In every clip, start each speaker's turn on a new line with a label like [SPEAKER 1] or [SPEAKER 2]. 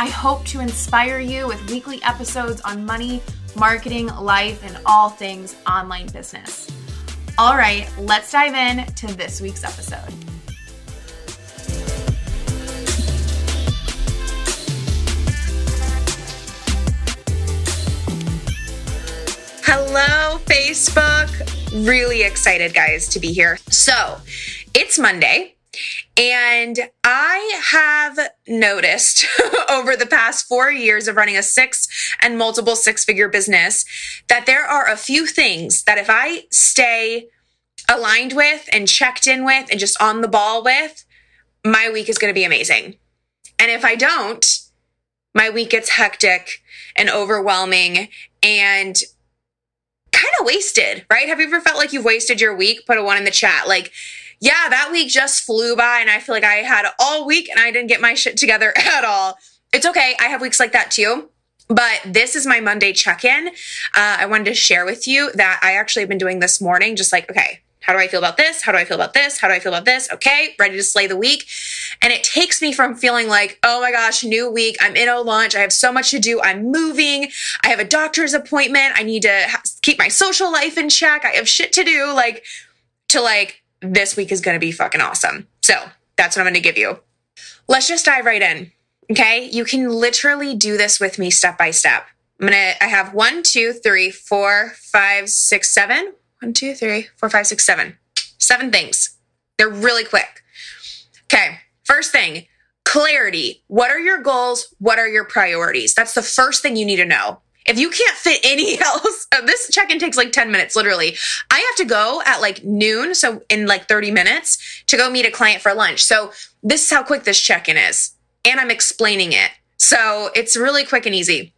[SPEAKER 1] I hope to inspire you with weekly episodes on money, marketing, life, and all things online business. All right, let's dive in to this week's episode.
[SPEAKER 2] Hello, Facebook. Really excited, guys, to be here. So, it's Monday. And I have noticed over the past four years of running a six and multiple six figure business that there are a few things that if I stay aligned with and checked in with and just on the ball with, my week is going to be amazing. And if I don't, my week gets hectic and overwhelming and kind of wasted, right? Have you ever felt like you've wasted your week? Put a one in the chat. Like, yeah, that week just flew by and I feel like I had all week and I didn't get my shit together at all. It's okay. I have weeks like that too. But this is my Monday check in. Uh, I wanted to share with you that I actually have been doing this morning, just like, okay, how do I feel about this? How do I feel about this? How do I feel about this? Okay, ready to slay the week. And it takes me from feeling like, oh my gosh, new week. I'm in a launch. I have so much to do. I'm moving. I have a doctor's appointment. I need to keep my social life in check. I have shit to do. Like, to like, this week is going to be fucking awesome. So that's what I'm going to give you. Let's just dive right in. Okay. You can literally do this with me step by step. I'm going to, I have one, two, three, four, five, six, seven. One, two, three, four, five, six, seven. Seven things. They're really quick. Okay. First thing, clarity. What are your goals? What are your priorities? That's the first thing you need to know. If you can't fit any else, uh, this check in takes like 10 minutes, literally. I have to go at like noon, so in like 30 minutes, to go meet a client for lunch. So this is how quick this check in is. And I'm explaining it. So it's really quick and easy.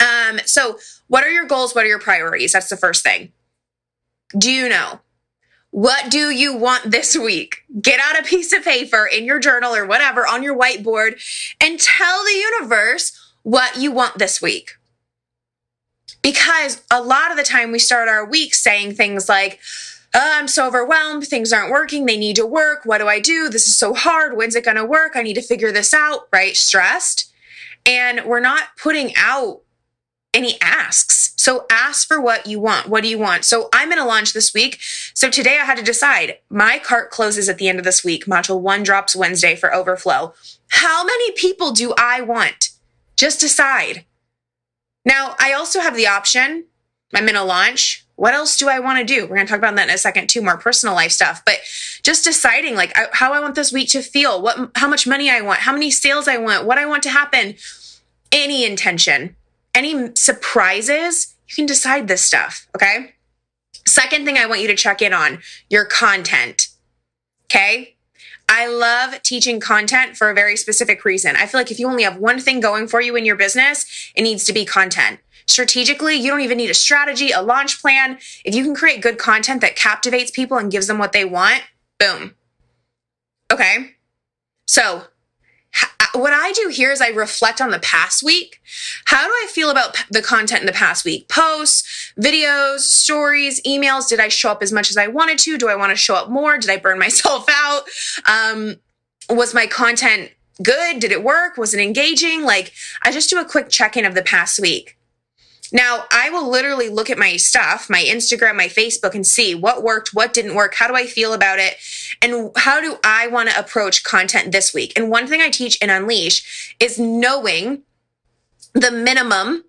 [SPEAKER 2] Um, so, what are your goals? What are your priorities? That's the first thing. Do you know? What do you want this week? Get out a piece of paper in your journal or whatever on your whiteboard and tell the universe what you want this week. Because a lot of the time we start our week saying things like, oh, I'm so overwhelmed. Things aren't working. They need to work. What do I do? This is so hard. When's it going to work? I need to figure this out, right? Stressed. And we're not putting out any asks. So ask for what you want. What do you want? So I'm in a launch this week. So today I had to decide. My cart closes at the end of this week. Module one drops Wednesday for overflow. How many people do I want? Just decide. Now, I also have the option. I'm in a launch. What else do I want to do? We're going to talk about that in a second too, more personal life stuff, but just deciding like how I want this week to feel, what how much money I want, how many sales I want, what I want to happen, any intention, any surprises, you can decide this stuff, okay? Second thing I want you to check in on, your content. Okay? I love teaching content for a very specific reason. I feel like if you only have one thing going for you in your business, it needs to be content. Strategically, you don't even need a strategy, a launch plan. If you can create good content that captivates people and gives them what they want, boom. Okay. So, what I do here is I reflect on the past week. How do I feel about the content in the past week? Posts, videos, stories, emails. Did I show up as much as I wanted to? Do I want to show up more? Did I burn myself out? Um, was my content good? Did it work? Was it engaging? Like, I just do a quick check in of the past week. Now, I will literally look at my stuff, my Instagram, my Facebook, and see what worked, what didn't work, how do I feel about it, and how do I want to approach content this week. And one thing I teach in Unleash is knowing the minimum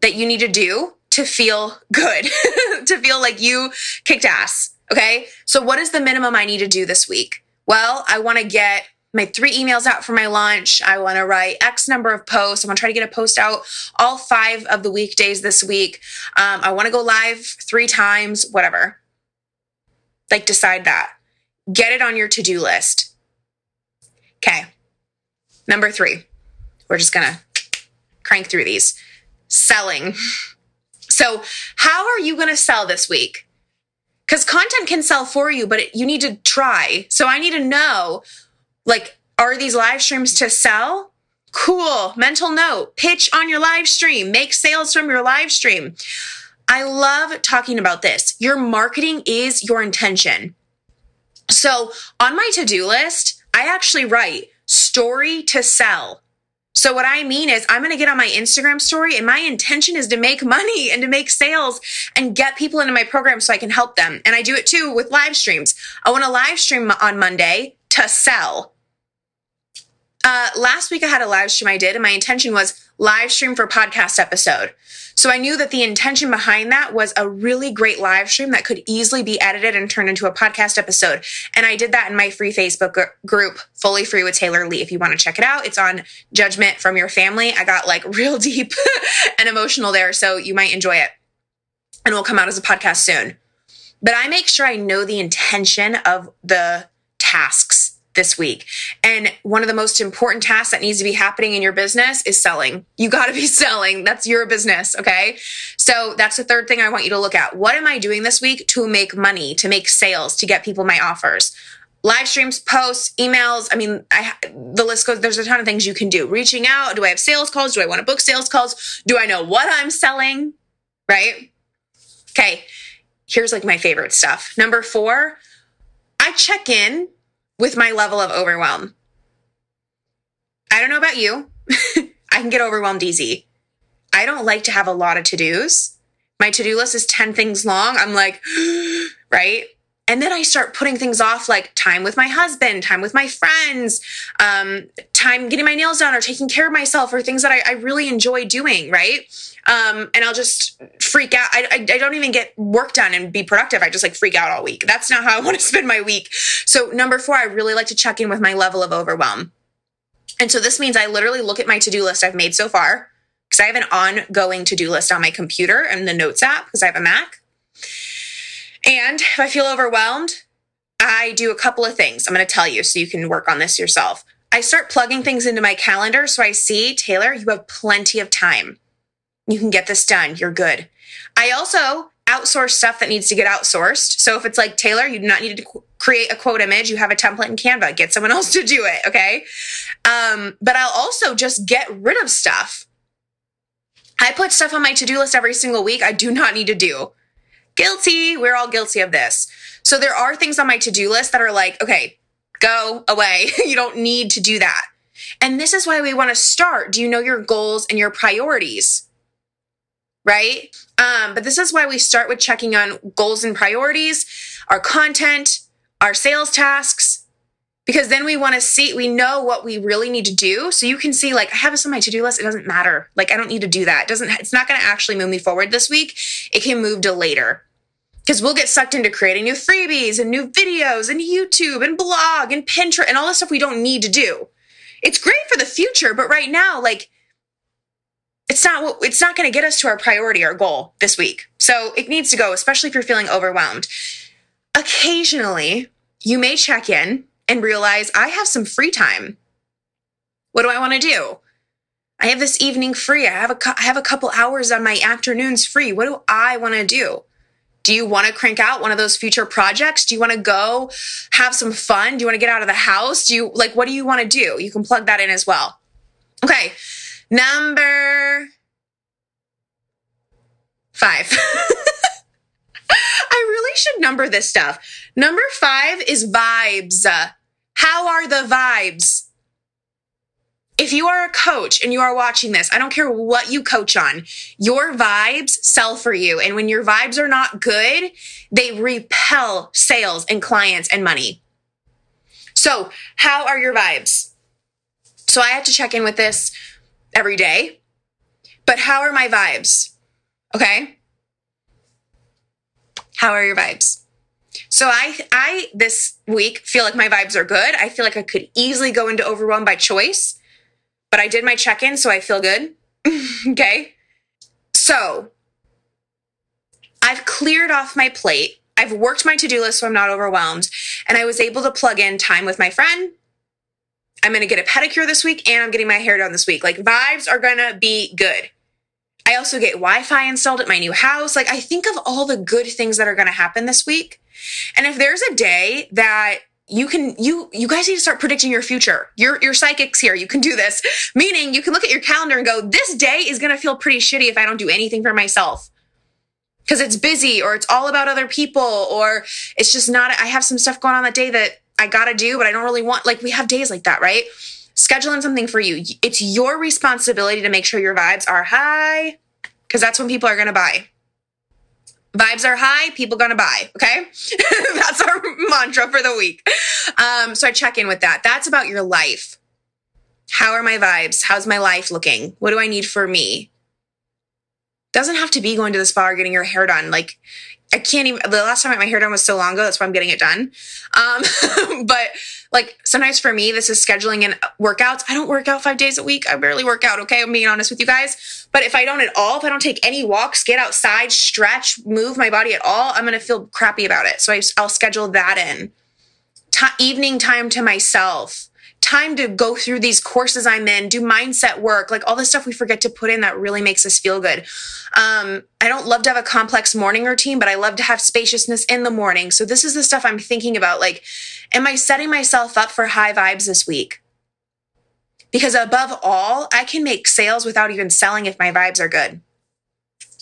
[SPEAKER 2] that you need to do to feel good, to feel like you kicked ass. Okay. So, what is the minimum I need to do this week? Well, I want to get my three emails out for my launch. I want to write X number of posts. I want to try to get a post out all five of the weekdays this week. Um, I want to go live three times, whatever. Like, decide that. Get it on your to do list. Okay. Number three, we're just going to crank through these. Selling. So, how are you going to sell this week? Because content can sell for you, but it, you need to try. So, I need to know like, are these live streams to sell? Cool. Mental note pitch on your live stream, make sales from your live stream. I love talking about this. Your marketing is your intention. So, on my to do list, I actually write story to sell. So, what I mean is, I'm going to get on my Instagram story, and my intention is to make money and to make sales and get people into my program so I can help them. And I do it too with live streams. I want to live stream on Monday to sell. Uh, last week I had a live stream I did, and my intention was live stream for podcast episode. So I knew that the intention behind that was a really great live stream that could easily be edited and turned into a podcast episode. And I did that in my free Facebook group, Fully Free with Taylor Lee. If you want to check it out, it's on Judgment from Your Family. I got like real deep and emotional there, so you might enjoy it. And it will come out as a podcast soon. But I make sure I know the intention of the tasks this week. And one of the most important tasks that needs to be happening in your business is selling. You got to be selling. That's your business. Okay. So that's the third thing I want you to look at. What am I doing this week to make money, to make sales, to get people my offers? Live streams, posts, emails. I mean, I, the list goes, there's a ton of things you can do. Reaching out. Do I have sales calls? Do I want to book sales calls? Do I know what I'm selling? Right. Okay. Here's like my favorite stuff. Number four, I check in with my level of overwhelm. I don't know about you. I can get overwhelmed easy. I don't like to have a lot of to dos. My to do list is 10 things long. I'm like, right? And then I start putting things off like time with my husband, time with my friends, um, time getting my nails done or taking care of myself or things that I, I really enjoy doing, right? Um, and I'll just freak out. I, I, I, don't even get work done and be productive. I just like freak out all week. That's not how I want to spend my week. So, number four, I really like to check in with my level of overwhelm. And so this means I literally look at my to do list I've made so far because I have an ongoing to do list on my computer and the Notes app because I have a Mac. And if I feel overwhelmed, I do a couple of things. I'm going to tell you so you can work on this yourself. I start plugging things into my calendar so I see, Taylor, you have plenty of time. You can get this done. You're good. I also outsource stuff that needs to get outsourced. So if it's like Taylor, you do not need to create a quote image. You have a template in Canva. Get someone else to do it. Okay. Um, but I'll also just get rid of stuff. I put stuff on my to do list every single week I do not need to do. Guilty. We're all guilty of this. So there are things on my to do list that are like, okay, go away. you don't need to do that. And this is why we want to start. Do you know your goals and your priorities? right? Um, but this is why we start with checking on goals and priorities, our content, our sales tasks, because then we want to see, we know what we really need to do. So you can see, like, I have this on my to do list. It doesn't matter. Like, I don't need to do that. It doesn't, it's not going to actually move me forward this week. It can move to later because we'll get sucked into creating new freebies and new videos and YouTube and blog and Pinterest and all the stuff we don't need to do. It's great for the future, but right now, like, it's not it's not going to get us to our priority our goal this week so it needs to go especially if you're feeling overwhelmed occasionally you may check in and realize i have some free time what do i want to do i have this evening free i have a I have a couple hours on my afternoons free what do i want to do do you want to crank out one of those future projects? Do you want to go have some fun? Do you want to get out of the house? Do you like what do you want to do? You can plug that in as well. Okay. Number five. I really should number this stuff. Number five is vibes. How are the vibes? If you are a coach and you are watching this, I don't care what you coach on, your vibes sell for you. And when your vibes are not good, they repel sales and clients and money. So, how are your vibes? So, I have to check in with this every day. But how are my vibes? Okay? How are your vibes? So I I this week feel like my vibes are good. I feel like I could easily go into overwhelm by choice, but I did my check-in so I feel good. okay? So, I've cleared off my plate. I've worked my to-do list so I'm not overwhelmed, and I was able to plug in time with my friend, I'm going to get a pedicure this week and I'm getting my hair done this week. Like vibes are going to be good. I also get Wi Fi installed at my new house. Like I think of all the good things that are going to happen this week. And if there's a day that you can you you guys need to start predicting your future. Your your psychics here. You can do this. Meaning you can look at your calendar and go, this day is going to feel pretty shitty if I don't do anything for myself. Cuz it's busy or it's all about other people or it's just not I have some stuff going on that day that I got to do but I don't really want like we have days like that, right? Scheduling something for you. It's your responsibility to make sure your vibes are high cuz that's when people are going to buy. Vibes are high people gonna buy okay? That's our mantra for the week. Um, so i check in with that. That's about your life. How are my vibes? How's my life looking? What do i need for me? Doesn't have to be going to the spa or getting your hair done. Like i can't even the last time i got my hair done was so long ago that's why i'm getting it done um, but like sometimes for me, this is scheduling in workouts. I don't work out five days a week. I barely work out. Okay. I'm being honest with you guys. But if I don't at all, if I don't take any walks, get outside, stretch, move my body at all, I'm to feel crappy about it. So I, will schedule that in. T- evening time to myself time to go through these courses I'm in, do mindset work, like all the stuff we forget to put in that really makes us feel good. Um, I don't love to have a complex morning routine, but I love to have spaciousness in the morning. So this is the stuff I'm thinking about. Like, am I setting myself up for high vibes this week? Because above all, I can make sales without even selling if my vibes are good.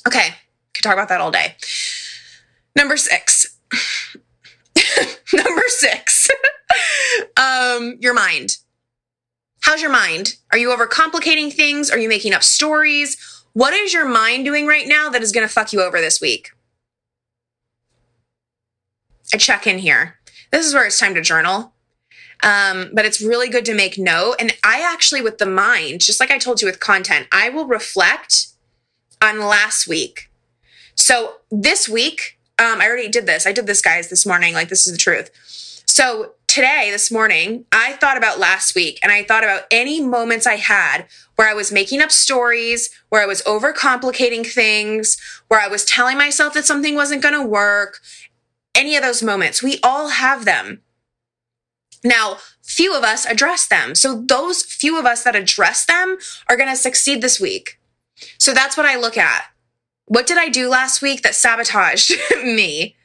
[SPEAKER 2] Okay, could talk about that all day. Number six. Number six. um, your mind. How's your mind? Are you overcomplicating things? Are you making up stories? What is your mind doing right now that is going to fuck you over this week? I check in here. This is where it's time to journal. Um, but it's really good to make note. And I actually, with the mind, just like I told you with content, I will reflect on last week. So this week, um, I already did this. I did this, guys, this morning. Like, this is the truth. So today, this morning, I thought about last week and I thought about any moments I had where I was making up stories, where I was overcomplicating things, where I was telling myself that something wasn't going to work. Any of those moments, we all have them. Now, few of us address them. So, those few of us that address them are going to succeed this week. So, that's what I look at. What did I do last week that sabotaged me?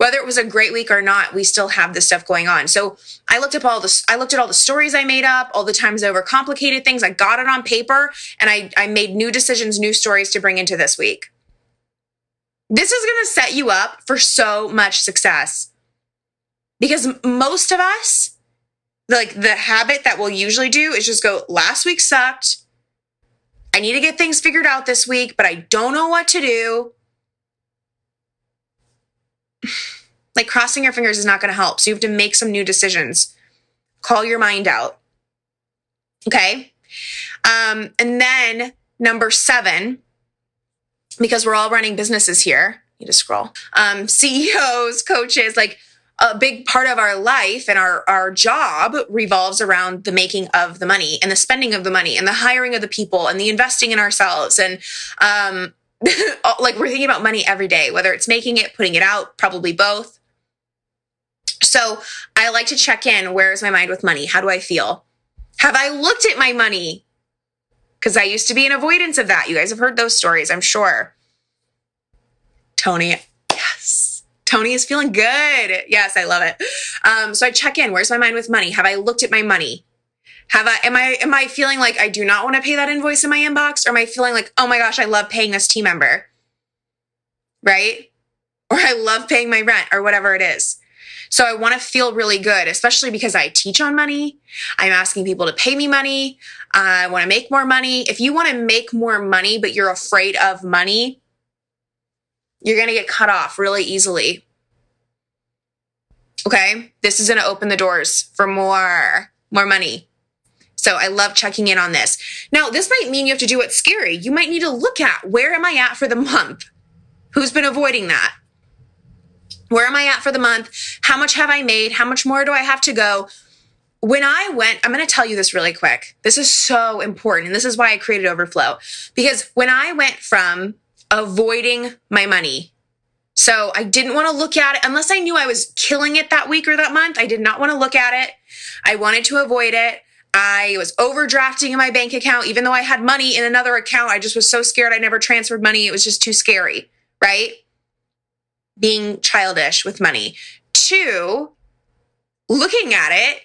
[SPEAKER 2] whether it was a great week or not, we still have this stuff going on. So I looked up all the I looked at all the stories I made up, all the times I overcomplicated things. I got it on paper and I, I made new decisions, new stories to bring into this week. This is gonna set you up for so much success. Because most of us, like the habit that we'll usually do is just go, last week sucked. I need to get things figured out this week, but I don't know what to do. like crossing your fingers is not going to help. So you have to make some new decisions. Call your mind out. Okay. Um, and then number seven, because we're all running businesses here, you just scroll. Um, CEOs, coaches, like a big part of our life and our, our job revolves around the making of the money and the spending of the money and the hiring of the people and the investing in ourselves. And um, like we're thinking about money every day, whether it's making it, putting it out, probably both. So I like to check in. Where is my mind with money? How do I feel? Have I looked at my money? Because I used to be in avoidance of that. You guys have heard those stories, I'm sure. Tony. Tony is feeling good. Yes, I love it. Um, so I check in. Where's my mind with money? Have I looked at my money? Have I am I am I feeling like I do not want to pay that invoice in my inbox? Or am I feeling like, oh my gosh, I love paying this team member? Right? Or I love paying my rent or whatever it is. So I want to feel really good, especially because I teach on money. I'm asking people to pay me money. I want to make more money. If you want to make more money, but you're afraid of money, you're going to get cut off really easily. Okay. This is going to open the doors for more, more money. So I love checking in on this. Now, this might mean you have to do what's scary. You might need to look at where am I at for the month? Who's been avoiding that? Where am I at for the month? How much have I made? How much more do I have to go? When I went, I'm going to tell you this really quick. This is so important. And this is why I created Overflow. Because when I went from avoiding my money, so I didn't want to look at it unless I knew I was killing it that week or that month. I did not want to look at it. I wanted to avoid it. I was overdrafting in my bank account, even though I had money in another account. I just was so scared I never transferred money. It was just too scary, right? Being childish with money. Two, looking at it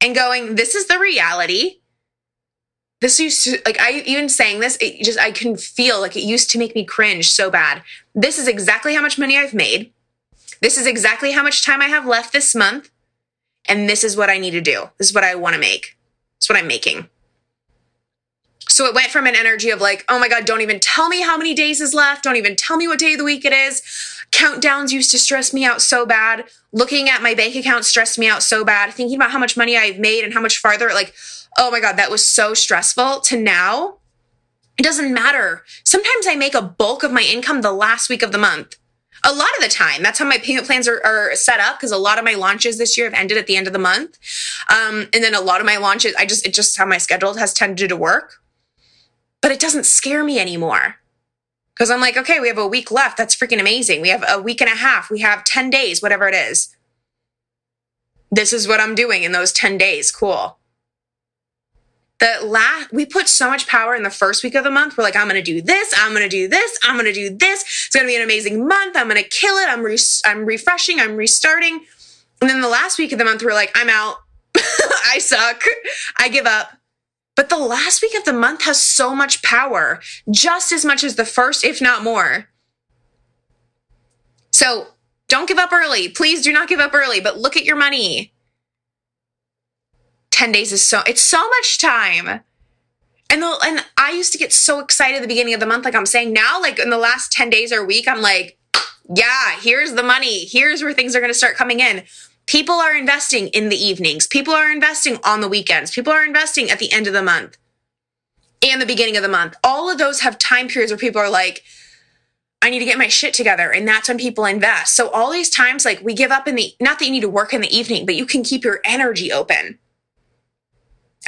[SPEAKER 2] and going, this is the reality. This used to, like, I even saying this, it just, I can feel like it used to make me cringe so bad. This is exactly how much money I've made. This is exactly how much time I have left this month. And this is what I need to do. This is what I want to make. It's what I'm making. So it went from an energy of like, oh my God, don't even tell me how many days is left. Don't even tell me what day of the week it is. Countdowns used to stress me out so bad. Looking at my bank account stressed me out so bad. Thinking about how much money I've made and how much farther, like, oh my God, that was so stressful to now. It doesn't matter. Sometimes I make a bulk of my income the last week of the month a lot of the time. That's how my payment plans are, are set up because a lot of my launches this year have ended at the end of the month. Um, and then a lot of my launches, I just, it just how my schedule has tended to work. But it doesn't scare me anymore because I'm like, okay, we have a week left. That's freaking amazing. We have a week and a half. We have 10 days, whatever it is. This is what I'm doing in those 10 days. Cool the last we put so much power in the first week of the month. We're like, I'm gonna do this, I'm gonna do this, I'm gonna do this. It's gonna be an amazing month. I'm gonna kill it. I'm re- I'm refreshing. I'm restarting. And then the last week of the month, we're like, I'm out. I suck. I give up. But the last week of the month has so much power, just as much as the first, if not more. So don't give up early. Please do not give up early, but look at your money. 10 days is so it's so much time and the, and I used to get so excited at the beginning of the month like I'm saying now like in the last 10 days or week I'm like yeah here's the money here's where things are going to start coming in people are investing in the evenings people are investing on the weekends people are investing at the end of the month and the beginning of the month all of those have time periods where people are like I need to get my shit together. And that's when people invest. So all these times, like we give up in the, not that you need to work in the evening, but you can keep your energy open.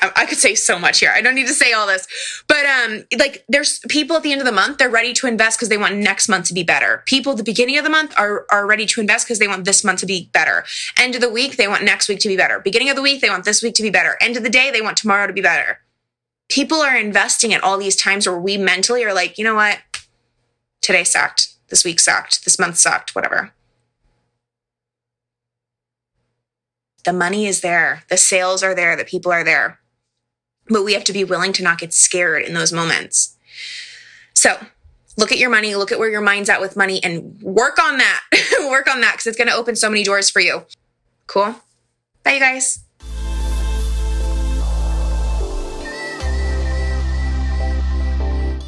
[SPEAKER 2] I could say so much here. I don't need to say all this. But um like there's people at the end of the month, they're ready to invest because they want next month to be better. People at the beginning of the month are are ready to invest because they want this month to be better. End of the week, they want next week to be better. Beginning of the week, they want this week to be better. End of the day, they want tomorrow to be better. People are investing at all these times where we mentally are like, you know what? Today sucked. This week sucked. This month sucked, whatever. The money is there. The sales are there. The people are there but we have to be willing to not get scared in those moments. So look at your money, look at where your mind's at with money, and work on that. work on that because it's going to open so many doors for you. Cool. Bye, you guys.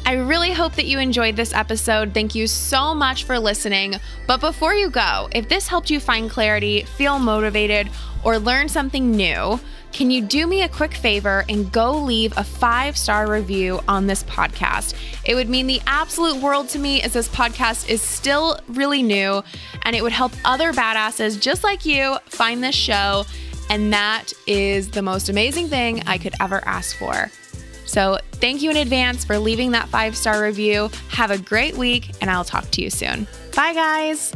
[SPEAKER 1] I really hope that you enjoyed this episode. Thank you so much for listening. But before you go, if this helped you find clarity, feel motivated, or learn something new, can you do me a quick favor and go leave a five star review on this podcast? It would mean the absolute world to me as this podcast is still really new and it would help other badasses just like you find this show. And that is the most amazing thing I could ever ask for. So, thank you in advance for leaving that five star review. Have a great week, and I'll talk to you soon. Bye, guys.